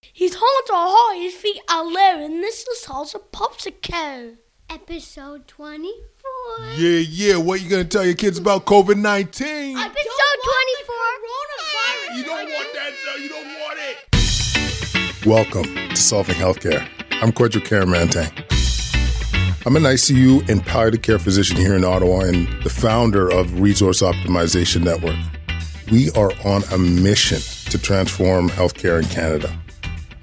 He's home to all his feet are live, and this is House of Popsicle. Episode 24. Yeah, yeah. What are you gonna tell your kids about COVID nineteen? Episode 24. You don't want that, sir. You don't want it. Welcome to Solving Healthcare. I'm Kwadwo Kyeremanteng. I'm an ICU and palliative care physician here in Ottawa and the founder of Resource Optimization Network. We are on a mission to transform healthcare in Canada.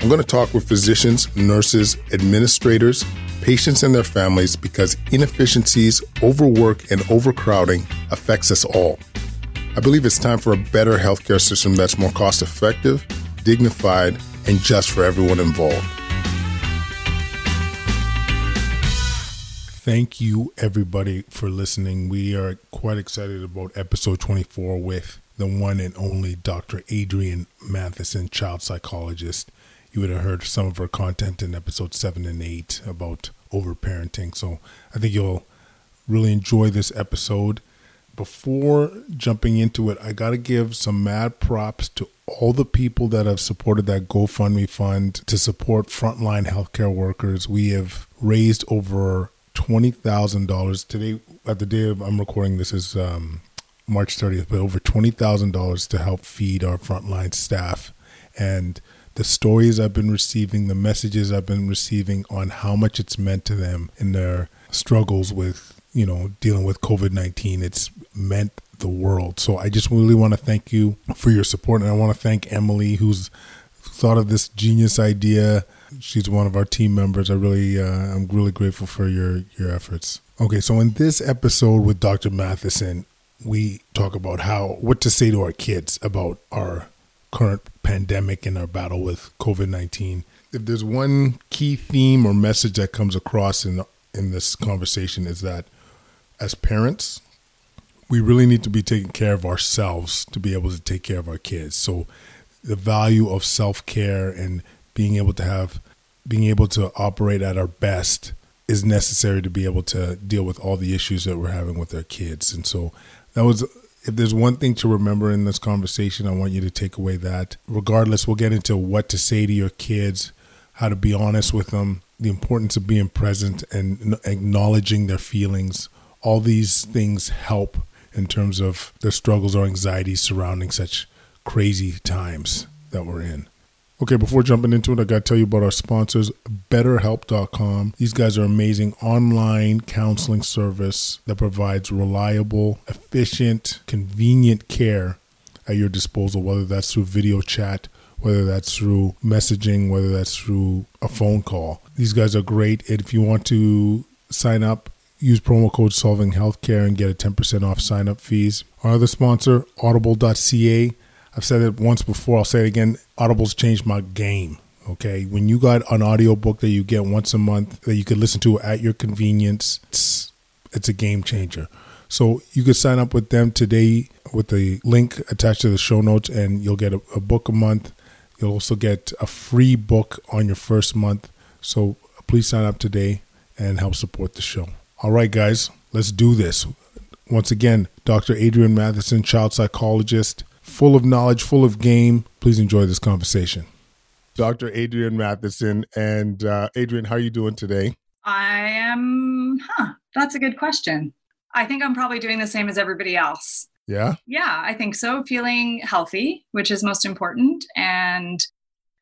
I'm going to talk with physicians, nurses, administrators, patients, and their families because inefficiencies, overwork, and overcrowding affects us all. I believe it's time for a better healthcare system that's more cost effective, dignified, and just for everyone involved. Thank you, everybody, for listening. We are quite excited about episode 24 with the one and only Dr. Adrian Matheson, child psychologist. You would have heard some of her content in episode 7 and 8 about overparenting. So I think you'll really enjoy this episode. Before jumping into it, I got to give some mad props to all the people that have supported that GoFundMe fund to support frontline healthcare workers. We have raised over $20,000 today. At the day of, I'm recording this is um, March 30th, but over $20,000 to help feed our frontline staff. And the stories I've been receiving, the messages I've been receiving on how much it's meant to them in their struggles with, you know, dealing with COVID 19, it's meant the world. So I just really want to thank you for your support. And I want to thank Emily, who's thought of this genius idea. She's one of our team members. I really, uh, I'm really grateful for your your efforts. Okay, so in this episode with Dr. Matheson, we talk about how what to say to our kids about our current pandemic and our battle with COVID nineteen. If there's one key theme or message that comes across in in this conversation is that as parents, we really need to be taking care of ourselves to be able to take care of our kids. So the value of self care and being able to have being able to operate at our best is necessary to be able to deal with all the issues that we're having with our kids. And so that was if there's one thing to remember in this conversation, I want you to take away that. Regardless, we'll get into what to say to your kids, how to be honest with them, the importance of being present and acknowledging their feelings. All these things help in terms of their struggles or anxieties surrounding such crazy times that we're in. Okay, before jumping into it, I got to tell you about our sponsors, BetterHelp.com. These guys are amazing online counseling service that provides reliable, efficient, convenient care at your disposal, whether that's through video chat, whether that's through messaging, whether that's through a phone call. These guys are great. If you want to sign up, use promo code Solving Healthcare and get a 10% off sign up fees. Our other sponsor, Audible.ca I've said it once before, I'll say it again. Audible's changed my game. Okay. When you got an audiobook that you get once a month that you could listen to at your convenience, it's, it's a game changer. So you could sign up with them today with the link attached to the show notes, and you'll get a, a book a month. You'll also get a free book on your first month. So please sign up today and help support the show. All right, guys, let's do this. Once again, Dr. Adrian Matheson, child psychologist full of knowledge, full of game. Please enjoy this conversation. Dr. Adrian Matheson. And uh, Adrienne, how are you doing today? I am, huh, that's a good question. I think I'm probably doing the same as everybody else. Yeah? Yeah, I think so. Feeling healthy, which is most important, and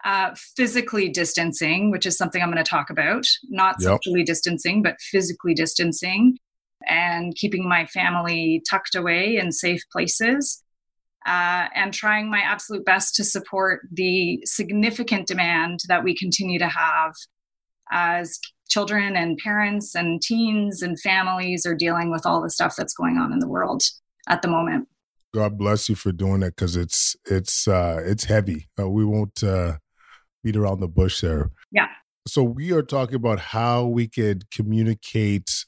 uh, physically distancing, which is something I'm going to talk about. Not yep. socially distancing, but physically distancing and keeping my family tucked away in safe places uh, and trying my absolute best to support the significant demand that we continue to have as children and parents and teens and families are dealing with all the stuff that's going on in the world at the moment. God bless you for doing that because it's it's uh, it's heavy. Uh, we won't uh, beat around the bush there. Yeah. So we are talking about how we could communicate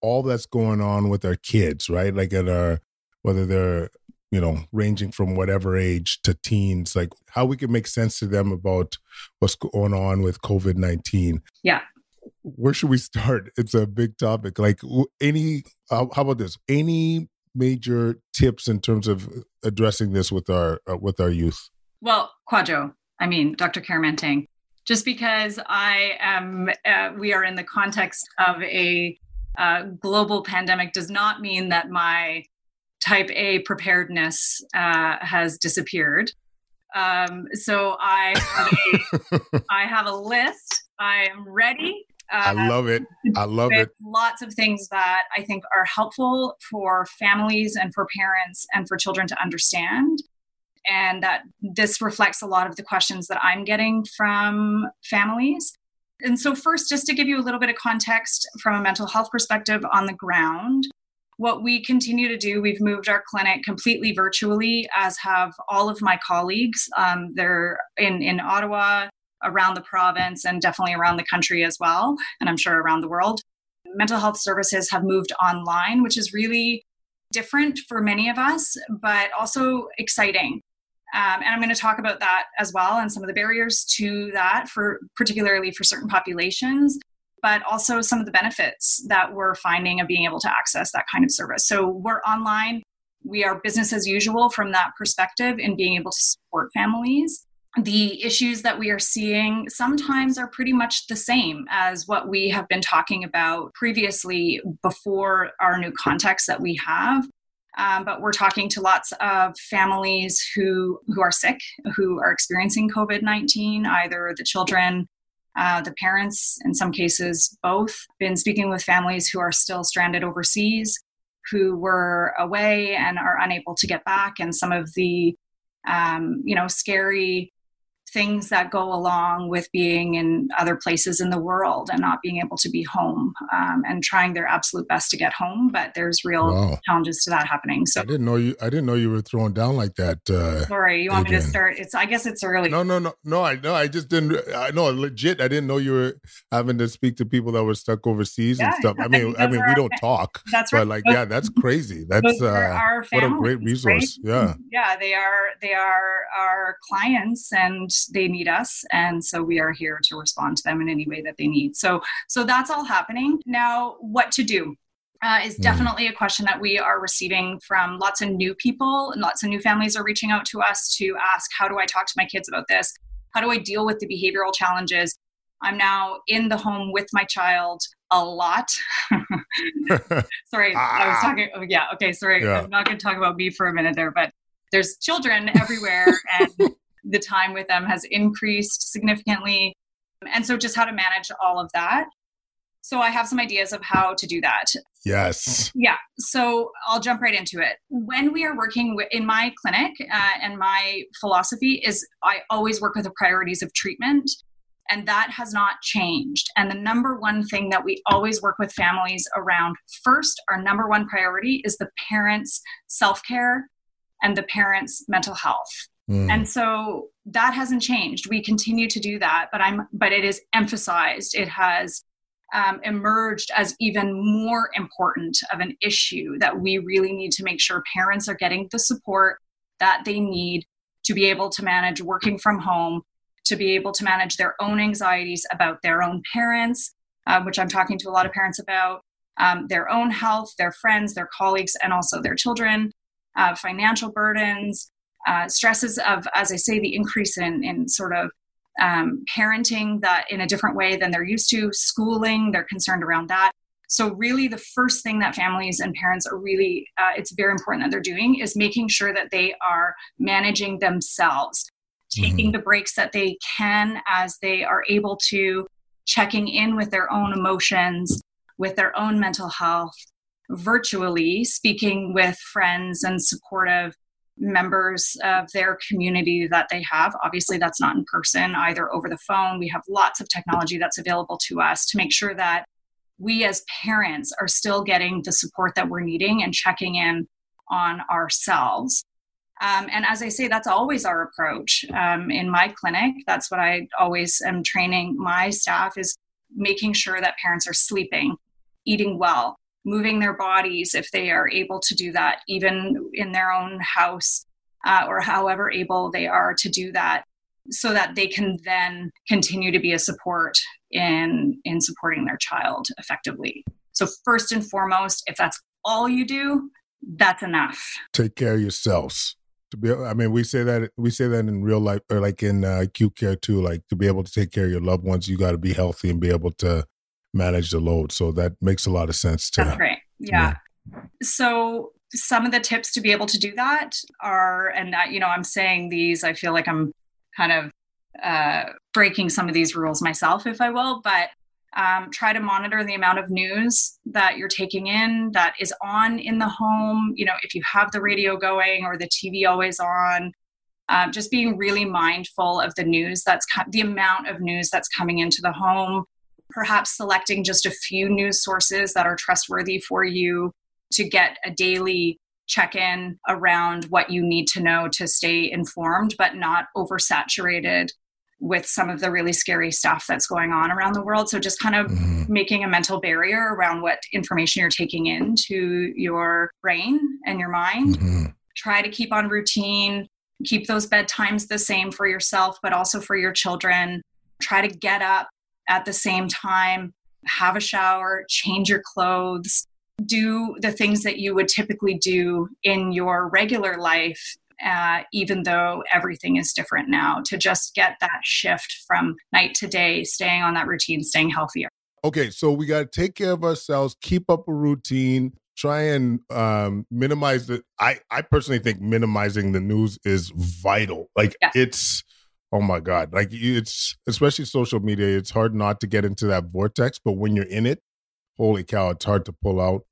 all that's going on with our kids, right? Like at our whether they're you know, ranging from whatever age to teens, like how we can make sense to them about what's going on with COVID 19. Yeah. Where should we start? It's a big topic. Like, any, uh, how about this? Any major tips in terms of addressing this with our uh, with our youth? Well, Kwadwo, I mean, Dr. Kyeremanteng, just because I am, uh, we are in the context of a uh, global pandemic does not mean that my type A preparedness uh, has disappeared. Um, so I have, a, I have a list. I am ready. Uh, I love it. I love it. Lots of things that I think are helpful for families and for parents and for children to understand. And that this reflects a lot of the questions that I'm getting from families. And so, first, just to give you a little bit of context from a mental health perspective on the ground, what we continue to do, we've moved our clinic completely virtually, as have all of my colleagues. Um, they're in, in Ottawa, around the province, and definitely around the country as well, and I'm sure around the world. Mental health services have moved online, which is really different for many of us, but also exciting. Um, and I'm going to talk about that as well and some of the barriers to that for particularly for certain populations but also some of the benefits that we're finding of being able to access that kind of service. So we're online. We are business as usual from that perspective in being able to support families. The issues that we are seeing sometimes are pretty much the same as what we have been talking about previously before our new context that we have. Um, but we're talking to lots of families who who are sick, who are experiencing COVID nineteen, either the children uh, the parents, in some cases, both, been speaking with families who are still stranded overseas, who were away and are unable to get back, and some of the um, you know scary things that go along with being in other places in the world and not being able to be home um, and trying their absolute best to get home but there's real wow. challenges to that happening. So i didn't know you i didn't know you were throwing down like that uh, sorry you want Adrian. me to start? It's i guess it's early. No no no no i no i just didn't i know legit i didn't know you were having to speak to people that were stuck overseas yeah, and stuff. I mean i mean we don't talk that's right. but like yeah that's crazy. That's uh what a great resource right? yeah. Yeah they are they are our clients and they need us and so we are here to respond to them in any way that they need. So so that's all happening. Now what to do? Uh, is hmm. definitely a question that we are receiving from lots of new people. And lots of new families are reaching out to us to ask how do i talk to my kids about this? How do i deal with the behavioral challenges? I'm now in the home with my child a lot. Sorry ah. i was talking oh, yeah okay sorry yeah. i'm not going to talk about me for a minute there but there's children everywhere and the time with them has increased significantly. And so, just how to manage all of that. So, I have some ideas of how to do that. Yes. Yeah. So, I'll jump right into it. When we are working in my clinic, uh, and my philosophy is I always work with the priorities of treatment. And that has not changed. And the number one thing that we always work with families around first, our number one priority is the parents' self care and the parents' mental health. Mm. And so that hasn't changed. We continue to do that, but I'm but it is emphasized. It has um, emerged as even more important of an issue that we really need to make sure parents are getting the support that they need to be able to manage working from home, to be able to manage their own anxieties about their own parents, uh, which I'm talking to a lot of parents about, um, their own health, their friends, their colleagues, and also their children, uh, financial burdens, uh, stresses of, as I say, the increase in, in sort of um, parenting that in a different way than they're used to, schooling, they're concerned around that. So, really, the first thing that families and parents are really, uh, it's very important that they're doing is making sure that they are managing themselves, taking mm-hmm. the breaks that they can as they are able to, checking in with their own emotions, with their own mental health, virtually, speaking with friends and supportive members of their community that they have. Obviously, that's not in person, either over the phone. We have lots of technology that's available to us to make sure that we as parents are still getting the support that we're needing and checking in on ourselves. Um, and as I say, that's always our approach um, in my clinic. That's what I always am training my staff is making sure that parents are sleeping, eating well, moving their bodies if they are able to do that, even in their own house uh, or however able they are to do that, so that they can then continue to be a support in in supporting their child effectively. So first and foremost, if that's all you do, that's enough. Take care of yourselves to be. I mean, we say that we say that in real life or like in uh, acute care too. Like to be able to take care of your loved ones, you got to be healthy and be able to manage the load. So that makes a lot of sense to. That's right. Yeah. So some of the tips to be able to do that are, and that, you know, I'm saying these. I feel like I'm kind of uh, breaking some of these rules myself, if I will, but um, try to monitor the amount of news that you're taking in that is on in the home. You know, if you have the radio going or the TV always on, um, just being really mindful of the news that's co- the amount of news that's coming into the home. Perhaps selecting just a few news sources that are trustworthy for you to get a daily check in around what you need to know to stay informed, but not oversaturated with some of the really scary stuff that's going on around the world. So just kind of mm-hmm. making a mental barrier around what information you're taking into your brain and your mind. Mm-hmm. Try to keep on routine, keep those bedtimes the same for yourself, but also for your children. Try to get up at the same time, have a shower, change your clothes, do the things that you would typically do in your regular life uh, even though everything is different now, to just get that shift from night to day, staying on that routine, staying healthier. Okay, so we got to take care of ourselves, keep up a routine, try and um, minimize the. I I personally think minimizing the news is vital. Like yeah. it's. Oh my God. Like it's, especially social media, it's hard not to get into that vortex. But when you're in it, holy cow, it's hard to pull out.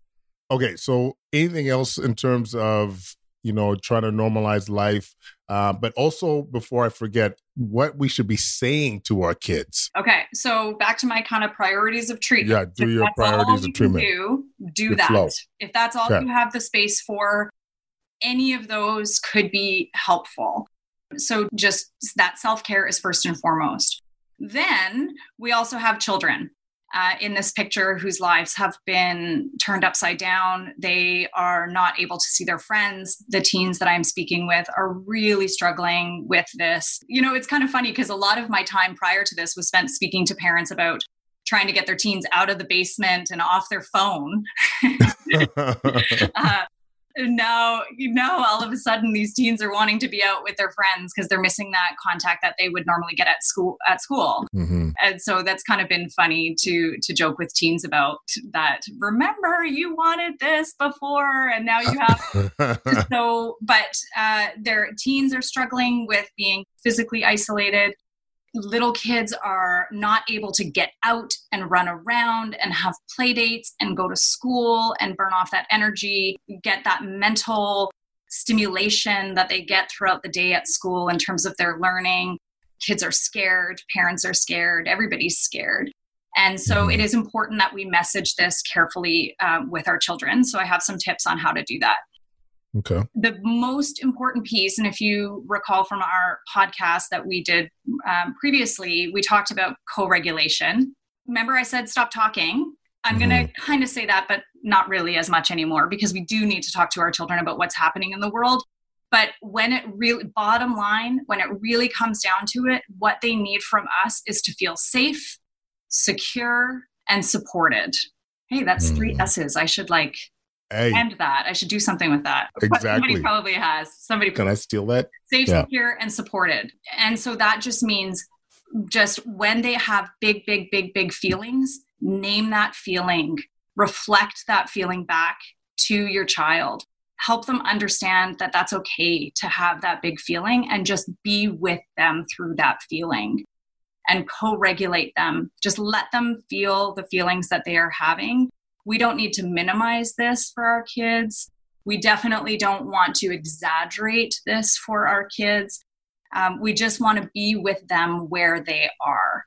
Okay. So anything else in terms of you know, trying to normalize life. Uh, but also, before I forget, what we should be saying to our kids. Okay, so back to my kind of priorities of treatment. Yeah, do if your priorities of treatment. Do do that. Flow. If that's all okay. you have the space for, any of those could be helpful. So just that self care is first and foremost. Then we also have children uh, in this picture whose lives have been turned upside down. They are not able to see their friends. The teens that I'm speaking with are really struggling with this. You know, it's kind of funny because a lot of my time prior to this was spent speaking to parents about trying to get their teens out of the basement and off their phone. uh, now you know all of a sudden these teens are wanting to be out with their friends because they're missing that contact that they would normally get at school at school mm-hmm. and so that's kind of been funny to to joke with teens about that remember you wanted this before and now you have so but uh, their teens are struggling with being physically isolated little kids are not able to get out and run around and have play dates and go to school and burn off that energy, get that mental stimulation that they get throughout the day at school in terms of their learning. Kids are scared, parents are scared, everybody's scared. And so it is important that we message this carefully um, with our children. So I have some tips on how to do that. Okay. The most important piece, and if you recall from our podcast that we did um, previously, we talked about co regulation. Remember, I said stop talking. I'm mm-hmm. going to kind of say that, but not really as much anymore because we do need to talk to our children about what's happening in the world. But when it really, bottom line, when it really comes down to it, what they need from us is to feel safe, secure, and supported. Hey, that's three S's. I should like hey. end that. I should do something with that. Exactly. Somebody probably has. Somebody can I steal that? Safe, yeah. secure, and supported. And so that just means just when they have big, big, big, big feelings, name that feeling, reflect that feeling back to your child. Help them understand that that's okay to have that big feeling and just be with them through that feeling and co regulate them. Just let them feel the feelings that they are having we don't need to minimize this for our kids. We definitely don't want to exaggerate this for our kids. Um, we just want to be with them where they are.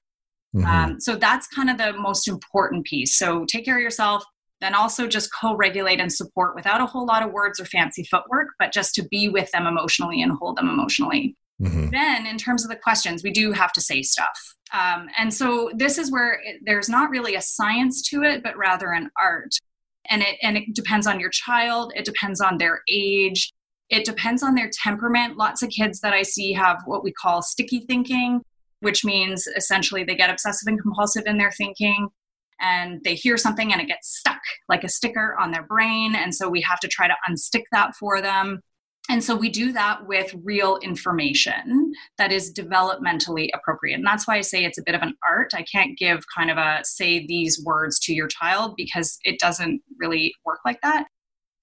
Mm-hmm. Um, so that's kind of the most important piece. So take care of yourself, then also just co regulate and support without a whole lot of words or fancy footwork, but just to be with them emotionally and hold them emotionally. Mm-hmm. Then, in terms of the questions, we do have to say stuff. Um, and so, this is where it, there's not really a science to it, but rather an art. And it, and it depends on your child, it depends on their age, it depends on their temperament. Lots of kids that I see have what we call sticky thinking, which means essentially they get obsessive and compulsive in their thinking and they hear something and it gets stuck like a sticker on their brain. And so we have to try to unstick that for them And so we do that with real information that is developmentally appropriate. And that's why I say it's a bit of an art. I can't give kind of a say these words to your child because it doesn't really work like that.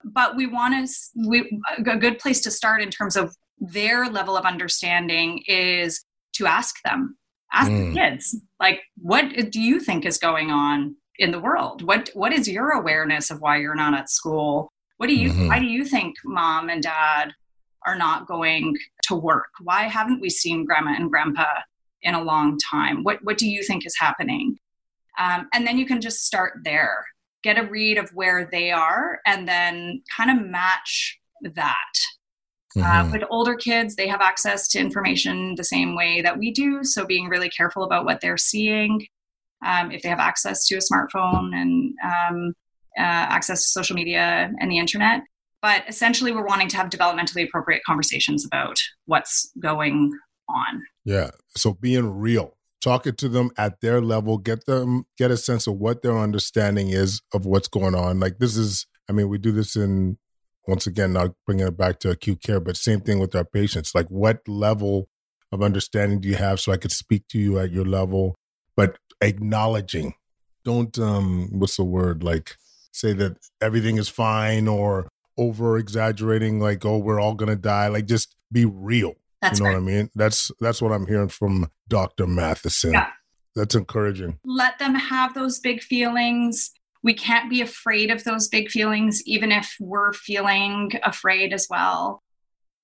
But we want to, we, a good place to start in terms of their level of understanding is to ask them, ask mm. the kids, like, what do you think is going on in the world? What What is your awareness of why you're not at school? What do you? Mm-hmm. Why do you think mom and dad are not going to work? Why haven't we seen grandma and grandpa in a long time? What What do you think is happening? Um, and then you can just start there, get a read of where they are, and then kind of match that. Uh, mm-hmm. Uh, with older kids, they have access to information the same way that we do. So being really careful about what they're seeing. Um, if they have access to a smartphone and um, uh, access to social media and the internet. But essentially, we're wanting to have developmentally appropriate conversations about what's going on. Yeah. So being real, talking to them at their level, get them, get a sense of what their understanding is of what's going on. Like this is, I mean, we do this in, once again, not bringing it back to acute care, but same thing with our patients. Like what level of understanding do you have so I could speak to you at your level, but acknowledging. Don't, um, what's the word? Like, say that everything is fine or over exaggerating like oh we're all gonna die like just be real that's you know right. what i mean that's that's what i'm hearing from dr matheson yeah. that's encouraging let them have those big feelings we can't be afraid of those big feelings even if we're feeling afraid as well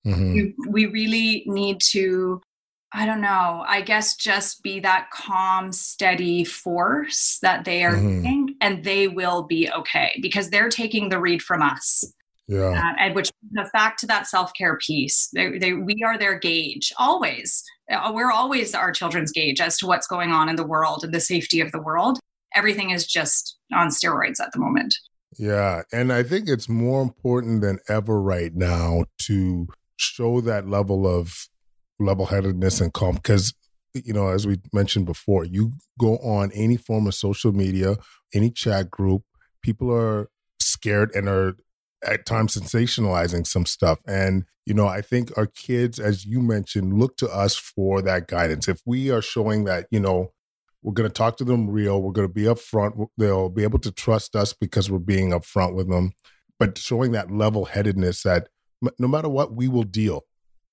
mm-hmm. we, we really need to I don't know, I guess just be that calm, steady force that they are mm-hmm. and they will be okay because they're taking the read from us. Yeah. Uh, and which the fact to that self care piece, they, they, we are their gauge always. Uh, we're always our children's gauge as to what's going on in the world and the safety of the world. Everything is just on steroids at the moment. Yeah. And I think it's more important than ever right now to show that level of level headedness and calm because you know as we mentioned before you go on any form of social media any chat group people are scared and are at times sensationalizing some stuff. And you know i think our kids as you mentioned look to us for that guidance. If we are showing that you know we're going to talk to them real we're going to be upfront they'll be able to trust us because we're being upfront with them. But showing that level headedness that no matter what we will deal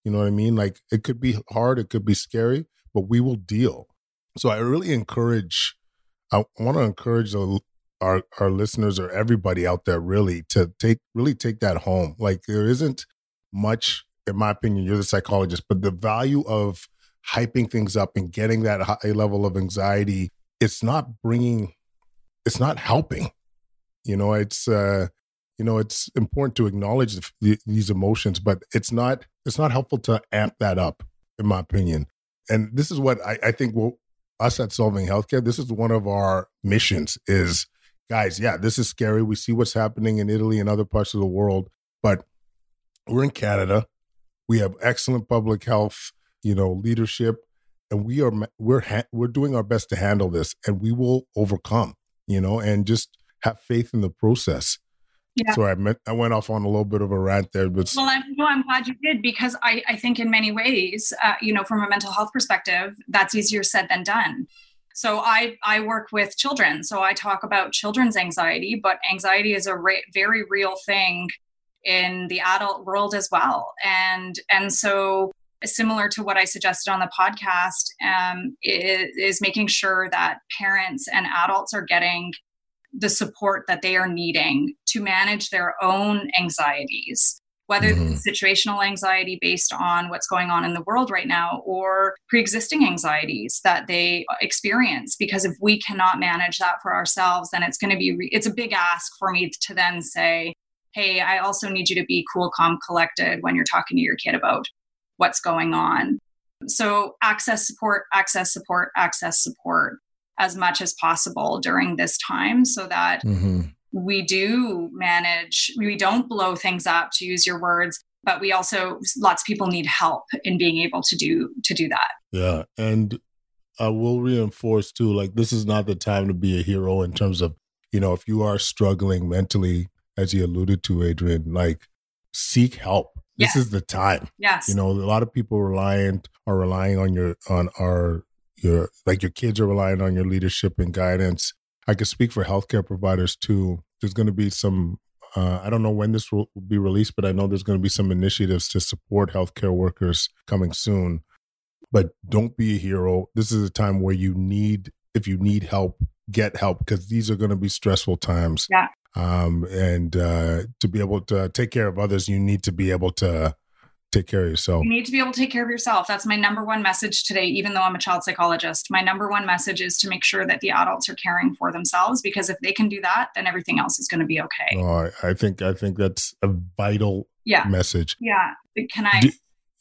you know what I mean? Like it could be hard, it could be scary, but we will deal. So I really encourage, I want to encourage our our listeners or everybody out there really to take really take that home. Like there isn't much, in my opinion, you're the psychologist, but the value of hyping things up and getting that high level of anxiety, it's not bringing, it's not helping. You know, it's uh, you know it's important to acknowledge the, these emotions but it's not it's not helpful to amp that up in my opinion. And this is what i, I think we'll, us at solving healthcare this is one of our missions is guys yeah this is scary. We see what's happening in italy and other parts of the world but we're in canada. We have excellent public health you know leadership and we are we're ha- we're doing our best to handle this and we will overcome you know and just have faith in the process yeah. So I meant I went off on a little bit of a rant there, but well, I'm, no, I'm glad you did because I, I think in many ways, uh, you know, from a mental health perspective, that's easier said than done. So I I work with children, so I talk about children's anxiety, but anxiety is a re- very real thing in the adult world as well, and and so similar to what I suggested on the podcast um, is, is making sure that parents and adults are getting the support that they are needing to manage their own anxieties whether mm-hmm. it's situational anxiety based on what's going on in the world right now or pre-existing anxieties that they experience. Because if we cannot manage that for ourselves then it's going to be re- it's a big ask for me to then say hey i also need you to be cool calm collected when you're talking to your kid about what's going on. So access support access support access support as much as possible during this time so that mm-hmm. we do manage, we don't blow things up, to use your words, but we also lots of people need help in being able to do to do that. Yeah, and I will reinforce too, like this is not the time to be a hero in terms of you know if you are struggling mentally, as you alluded to, Adrian, like seek help. This yes. is the time. Yes. You know, a lot of people reliant are relying on your on our your like your kids are relying on your leadership and guidance. I could speak for healthcare providers too. There's going to be some uh, I don't know when this will be released, but I know there's going to be some initiatives to support healthcare workers coming soon. But don't be a hero. This is a time where you need, if you need help, get help because these are going to be stressful times. Yeah. Um, and uh, to be able to take care of others, you need to be able to take care of yourself. You need to be able to take care of yourself. That's my number one message today, even though I'm a child psychologist. My number one message is to make sure that the adults are caring for themselves because if they can do that, then everything else is going to be okay. Oh, I think I think that's a vital yeah. message. Yeah. Can I do,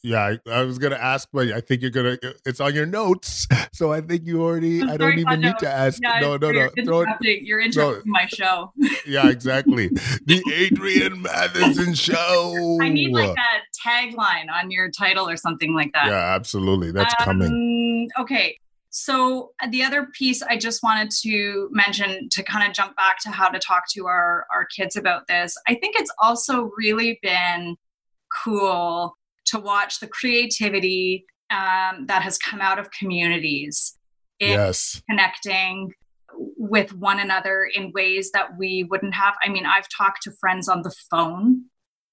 yeah, I, I, was gonna ask, but I think you're gonna. It's on your notes, so I think you already. I don't even need to ask. Yeah, no, no, no. You're interrupting, you're interrupting no. my show. yeah, exactly. the Adrian Matheson Show. I need like a tagline on your title or something like that. Yeah, absolutely. That's um, coming. Okay. So uh, the other piece I just wanted to mention to kind of jump back to how to talk to our our kids about this. I think it's also really been cool to watch the creativity um, that has come out of communities in yes. connecting with one another in ways that we wouldn't have. I mean, I've talked to friends on the phone.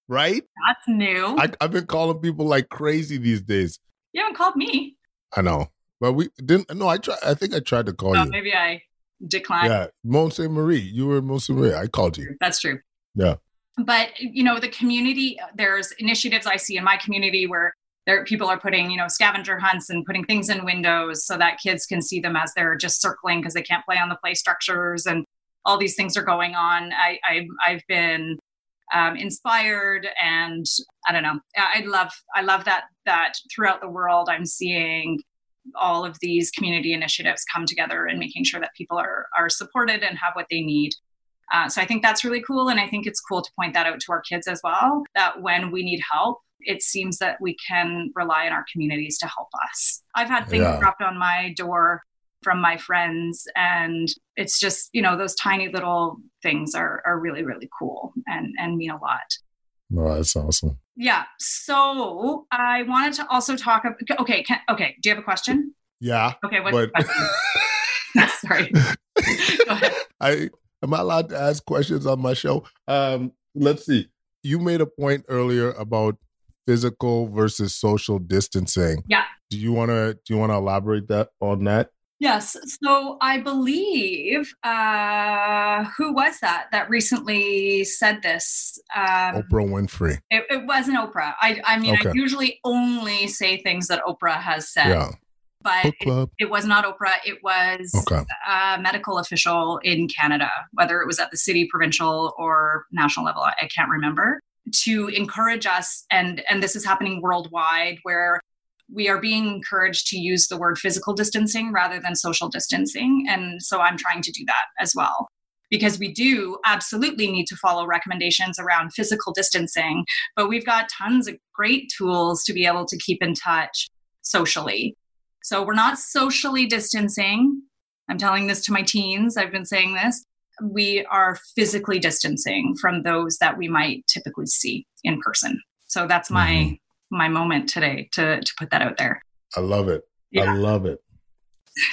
Right? That's new. I, have been calling people like crazy these days. You haven't called me. I know. But we didn't. No, I tried. I think I tried to call oh, you. Maybe I declined. Yeah. Mont Saint Marie. You were Saint Marie. I called you. That's true. Yeah but you know the community there's initiatives i see in my community where there people are putting you know scavenger hunts and putting things in windows so that kids can see them as they're just circling because they can't play on the play structures and all these things are going on. I, I i've been um, inspired and i don't know. I love i love that that throughout the world i'm seeing all of these community initiatives come together and making sure that people are are supported and have what they need uh, so I think that's really cool. And I think it's cool to point that out to our kids as well that when we need help, it seems that we can rely on our communities to help us. I've had things yeah. dropped on my door from my friends and it's just you know those tiny little things are are really really cool and and mean a lot Oh, that's awesome. Yeah. So I wanted to also talk. About, okay. Can, okay. Do you have a question? Yeah. Okay. What's but... Sorry. Go ahead. I Am I allowed to ask questions on my show? Um, let's see. You made a point earlier about physical versus social distancing. Yeah. Do you want to do you want to elaborate that on that? Yes. So I believe uh, who was that that recently said this? Um, Oprah Winfrey. It, it, wasn't Oprah. I, I mean, okay. I usually only say things that Oprah has said. Yeah but it, it, was not Oprah. It was okay. a medical official in Canada, whether it was at the city, provincial, or national level. I, I can't remember. To encourage us, and and this is happening worldwide, where we are being encouraged to use the word physical distancing rather than social distancing. And so I'm trying to do that as well. Because we do absolutely need to follow recommendations around physical distancing, but we've got tons of great tools to be able to keep in touch socially. So we're not socially distancing. I'm telling this to my teens. I've been saying this. We are physically distancing from those that we might typically see in person. So that's my mm-hmm. my moment today to to put that out there. I love it. Yeah. I love it.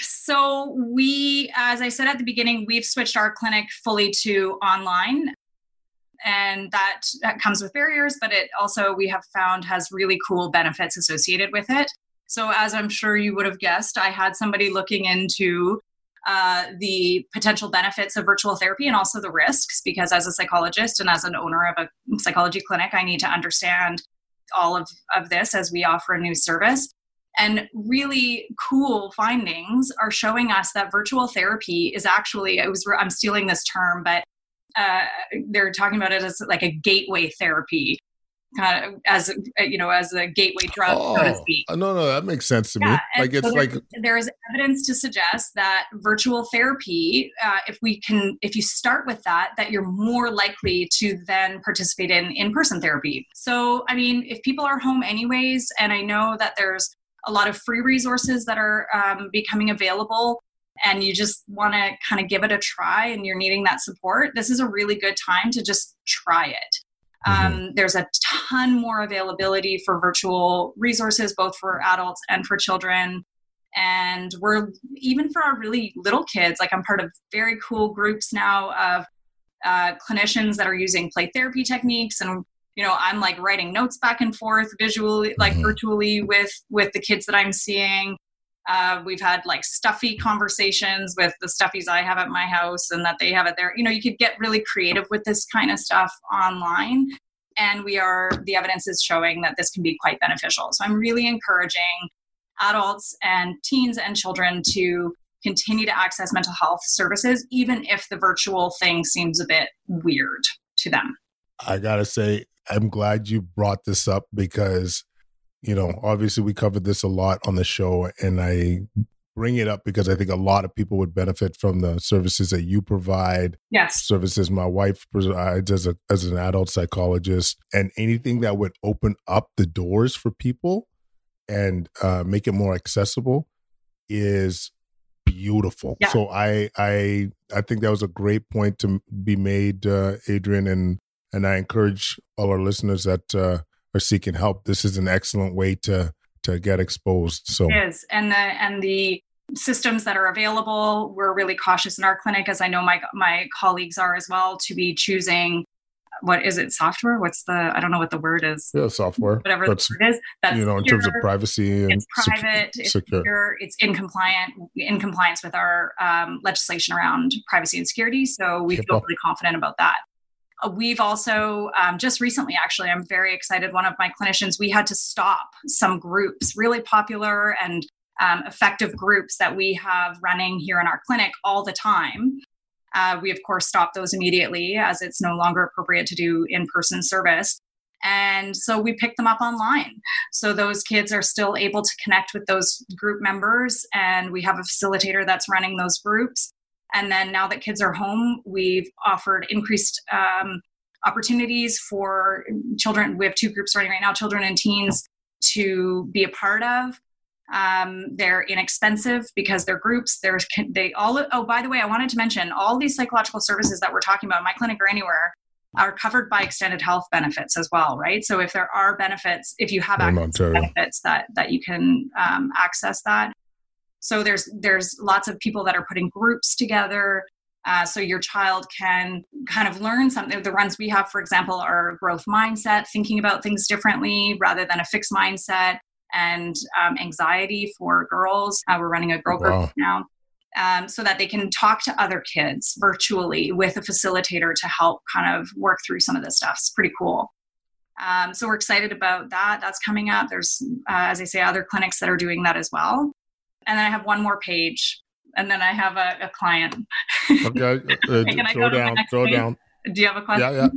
So we as I said at the beginning, we've switched our clinic fully to online and that, that comes with barriers but it also we have found has really cool benefits associated with it so, as I'm sure you would have guessed, I had somebody looking into uh, the potential benefits of virtual therapy and also the risks, because as a psychologist and as an owner of a psychology clinic, I need to understand all of, of this as we offer a new service. And really cool findings are showing us that virtual therapy is actually, I was, I'm stealing this term, but uh, they're talking about it as like a gateway therapy kind of as a, you know as a gateway drug oh, so to oh, speak. no no that makes sense to yeah, me like it's so like there is evidence to suggest that virtual therapy uh, if we can if you start with that that you're more likely to then participate in in-person therapy. So i mean if people are home anyways and i know that there's a lot of free resources that are um, becoming available and you just want to kind of give it a try and you're needing that support this is a really good time to just try it Mm-hmm. Um, there's a ton more availability for virtual resources, both for adults and for children. And we're even for our really little kids, like I'm part of very cool groups now of uh, clinicians that are using play therapy techniques and you know i'm like writing notes back and forth visually like mm-hmm. virtually with with the kids that i'm seeing uh, we've had like stuffy conversations with the stuffies I have at my house and that they have it there. You know, you could get really creative with this kind of stuff online. And we are, the evidence is showing that this can be quite beneficial. So I'm really encouraging adults and teens and children to continue to access mental health services, even if the virtual thing seems a bit weird to them. I got to say, I'm glad you brought this up because you know, obviously we covered this a lot on the show, and I bring it up because I think a lot of people would benefit from the services that you provide. Yes. Services my wife provides as a as an adult psychologist, and anything that would open up the doors for people and uh, make it more accessible is beautiful. Yeah. So I I I think that was a great point to be made, uh, Adrian, and and I encourage all our listeners that uh, are seeking help, this is an excellent way to to get exposed. So. It is, and the and the systems that are available, we're really cautious in our clinic, as I know my my colleagues are as well, to be choosing what is it software? What's the i don't know what the word is. Yeah software. Whatever that's, the word is that's you know in terms of privacy and it's private it's secure. it's in compliant in compliance with our um, legislation around privacy and security so we HIPAA. feel really confident about that we've also um, just recently, actually, I'm very excited. One of my clinicians, we had to stop some groups, really popular and um, effective groups that we have running here in our clinic all the time. Uh, we, of course, stopped those immediately as it's no longer appropriate to do in person service. And so we picked them up online. So those kids are still able to connect with those group members, and we have a facilitator that's running those groups. And then now that kids are home, we've offered increased um, opportunities for children. We have two groups running right now children and teens to be a part of. Um, they're inexpensive because they're groups. There's they all. Oh, by the way, I wanted to mention all these psychological services that we're talking about, my clinic or anywhere, are covered by extended health benefits as well, right? So if there are benefits, if you have access to benefits, that that you can um, access that. So there's there's lots of people that are putting groups together. Uh, so your child can kind of learn something. The runs we have, for example, are growth mindset, thinking about things differently rather than a fixed mindset, and um, anxiety for girls. Uh, we're running a girl group now. Um, so that they can talk to other kids virtually with a facilitator to help kind of work through some of this stuff. It's pretty cool. Um, so we're excited about that. That's coming up. There's, uh, as I say, other clinics that are doing that as well and then I have one more page, and then I have a, a client. Okay, uh, throw down, throw page? down. Do you have a question? Yeah, yeah.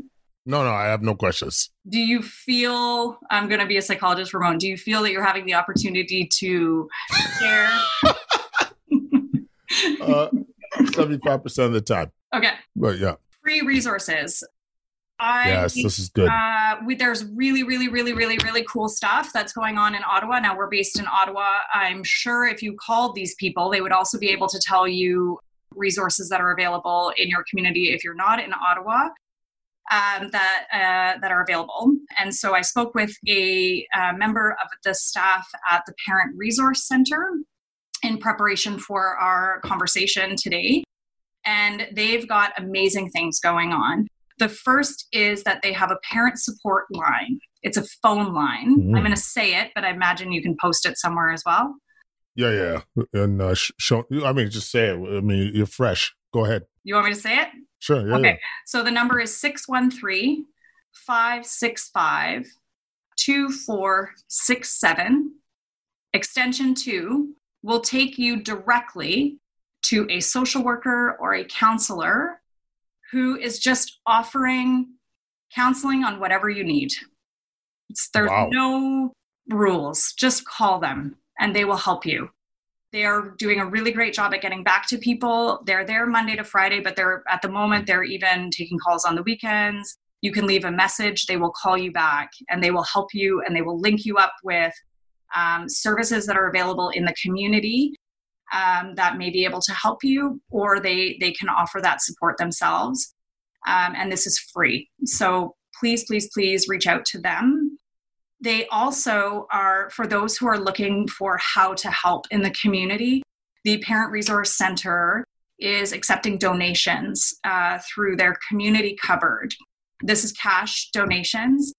No, no, I have no questions. Do you feel I'm going to be a psychologist, Ramon? Do you feel that you're having the opportunity to share? Uh, seventy-five percent of the time. Okay. But yeah. Free resources. I, yes, this is good. Uh, we, there's really, really, really, really, really cool stuff that's going on in Ottawa. Now we're based in Ottawa. I'm sure if you called these people, they would also be able to tell you resources that are available in your community if you're not in Ottawa. Um, that uh, that are available. And so I spoke with a uh, member of the staff at the Parent Resource Center in preparation for our conversation today, and they've got amazing things going on. The first is that they have a parent support line. It's a phone line. Mm-hmm. I'm going to say it, but I imagine you can post it somewhere as well. Yeah, yeah. And uh, show, I mean, just say it. I mean, you're fresh. Go ahead. You want me to say it? Sure. Yeah, okay. Yeah. So the number is 613 565 2467. Extension 2 will take you directly to a social worker or a counselor who is just offering counseling on whatever you need. It's, there's wow. no rules. Just call them and they will help you. They are doing a really great job at getting back to people. They're there Monday to Friday, but they're at the moment they're even taking calls on the weekends. You can leave a message, they will call you back and they will help you and they will link you up with um, services that are available in the community um, that may be able to help you, or they they can offer that support themselves. Um, and this is free. So please, please, please reach out to them. They also are, for those who are looking for how to help in the community, the Parent Resource Center is accepting donations uh, through their community cupboard. This is cash donations.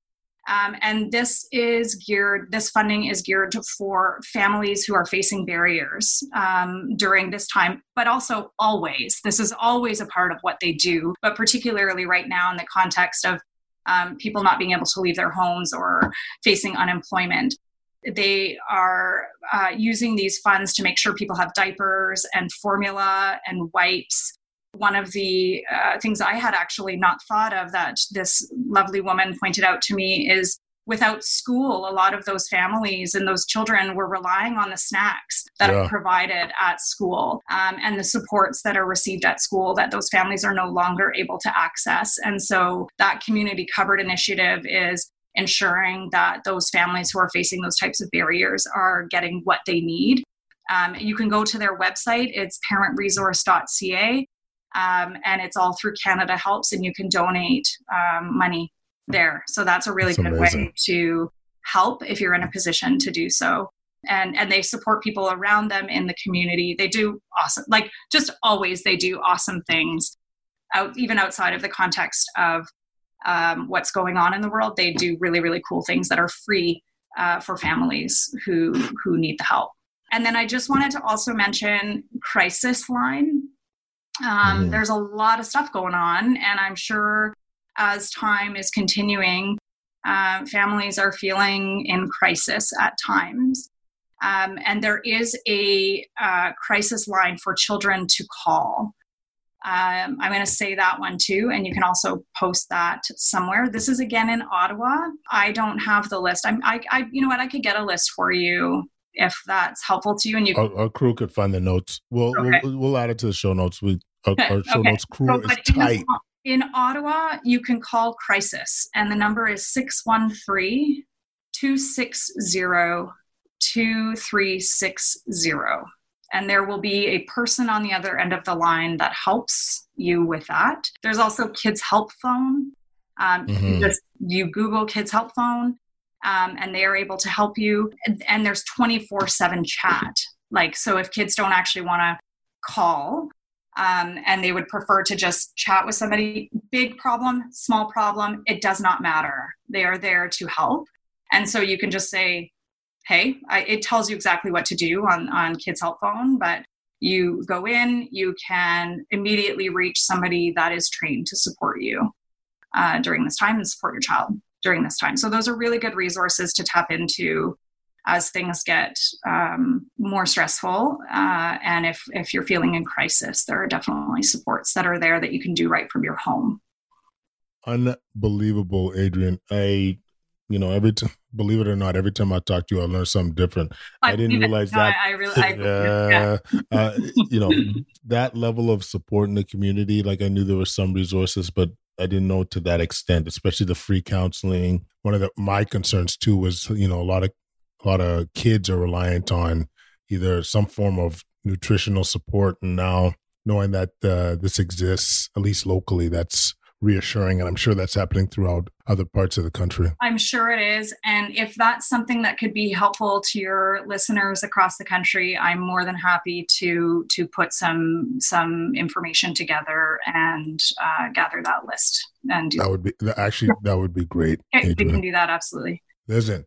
Um, and this is geared, this funding is geared for families who are facing barriers um, during this time, but also always. This is always a part of what they do, but particularly right now in the context of um, people not being able to leave their homes or facing unemployment. They are uh, using these funds to make sure people have diapers and formula and wipes one of the uh, things I had actually not thought of that this lovely woman pointed out to me is without school, a lot of those families and those children were relying on the snacks that yeah. are provided at school um, and the supports that are received at school that those families are no longer able to access. And so that community cupboard initiative is ensuring that those families who are facing those types of barriers are getting what they need. Um, you can go to their website, it's parentresource.ca um, and it's all through Canada Helps, and you can donate um, money there. So that's a really that's good amazing. way to help if you're in a position to do so. And and they support people around them in the community. They do awesome, like just always they do awesome things, out even outside of the context of um, what's going on in the world. They do really really cool things that are free uh, for families who who need the help. And then I just wanted to also mention Crisis Line. Um, mm-hmm. There's a lot of stuff going on, and I'm sure as time is continuing, uh, families are feeling in crisis at times. Um, and there is a uh, crisis line for children to call. Um, I'm going to say that one too, and you can also post that somewhere. This is again in Ottawa. I don't have the list. I'm, I, I, you know what? I could get a list for you if that's helpful to you. And you, our, our crew could find the notes. We'll, okay. we'll we'll add it to the show notes. We our, our show okay. notes crew so, is tight. In, in Ottawa, you can call crisis, and the number is 613 260 2360 and there will be a person on the other end of the line that helps you with that. There's also Kids Help Phone. Um, mm-hmm. just you Google Kids Help Phone, um, and they are able to help you. And, there's 24 7 chat. Like, so if kids don't actually want to call, um, and they would prefer to just chat with somebody, big problem, small problem, it does not matter. They are there to help. And so you can just say, hey, I, it tells you exactly what to do on, on Kids Help Phone, but you go in, you can immediately reach somebody that is trained to support you uh, during this time and support your child during this time. So those are really good resources to tap into as things get um, more stressful. Uh, and if, if you're feeling in crisis, there are definitely supports that are there that you can do right from your home. Unbelievable, Adrian. I, you know, every time, believe it or not, every time I talk to you, I learn something different. I, I didn't realize no, that. I, I really, I, yeah. uh, you know, that level of support in the community, like I knew there were some resources, but I didn't know to that extent, especially the free counseling. One of the, my concerns too was, you know, a lot of a lot of kids are reliant on either some form of nutritional support, and now knowing that uh, this exists at least locally, that's reassuring and i'm sure that's happening throughout other parts of the country. I'm sure it is and if that's something that could be helpful to your listeners across the country i'm more than happy to to put some some information together and uh, gather that list and that would be actually that would be great we can do that absolutely. Listen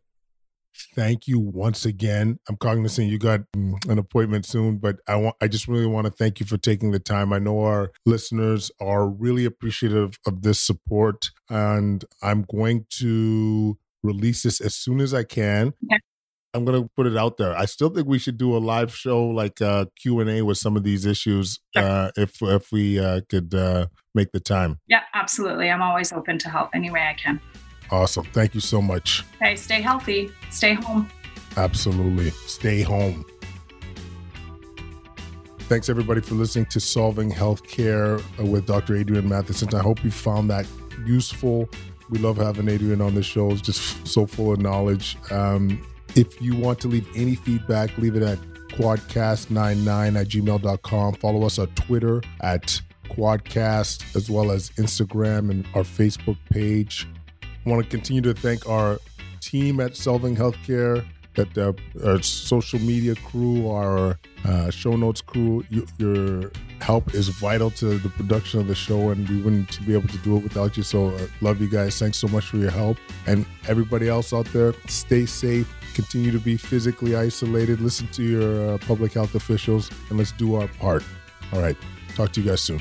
thank you once again. I'm cognizant you got mm, an appointment soon, but I want I just really want to thank you for taking the time. I know our listeners are really appreciative of this support and I'm going to release this as soon as I can. Okay. I'm going to put it out there. I still think we should do a live show like uh Q&A with some of these issues sure. uh if if we uh could uh make the time. Yeah, absolutely. I'm always open to help any way I can. Awesome. Thank you so much. Okay, stay healthy. Stay home. Absolutely. Stay home. Thanks everybody for listening to Solving Healthcare with Dr. Adrienne Matheson. I hope you found that useful. We love having Adrian on the show. It's just so full of knowledge. Um, if you want to leave any feedback, leave it at quadcast99 at gmail.com. Follow us on Twitter at quadcast as well as Instagram and our Facebook page Want to continue to thank our team at Solving Healthcare, that uh, our social media crew, our uh, show notes crew. You, your help is vital to the production of the show, and we wouldn't be able to do it without you. So, uh, love you guys. Thanks so much for your help. And everybody else out there, stay safe. Continue to be physically isolated. Listen to your uh, public health officials, and let's do our part. All right. Talk to you guys soon.